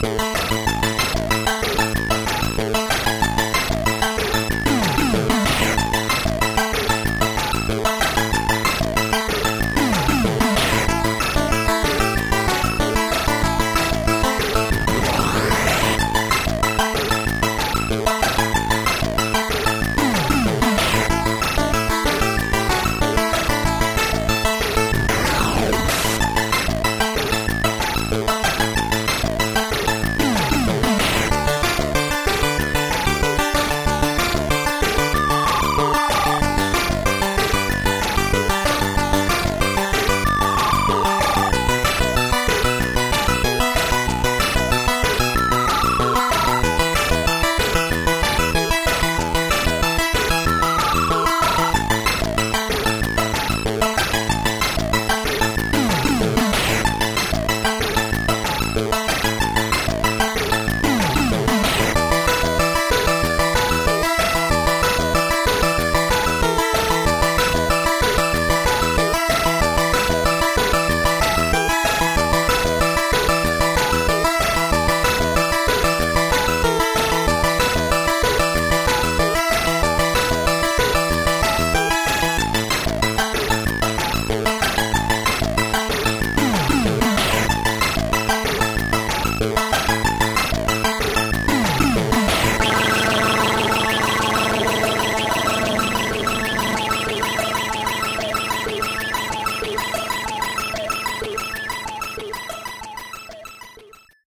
Bye.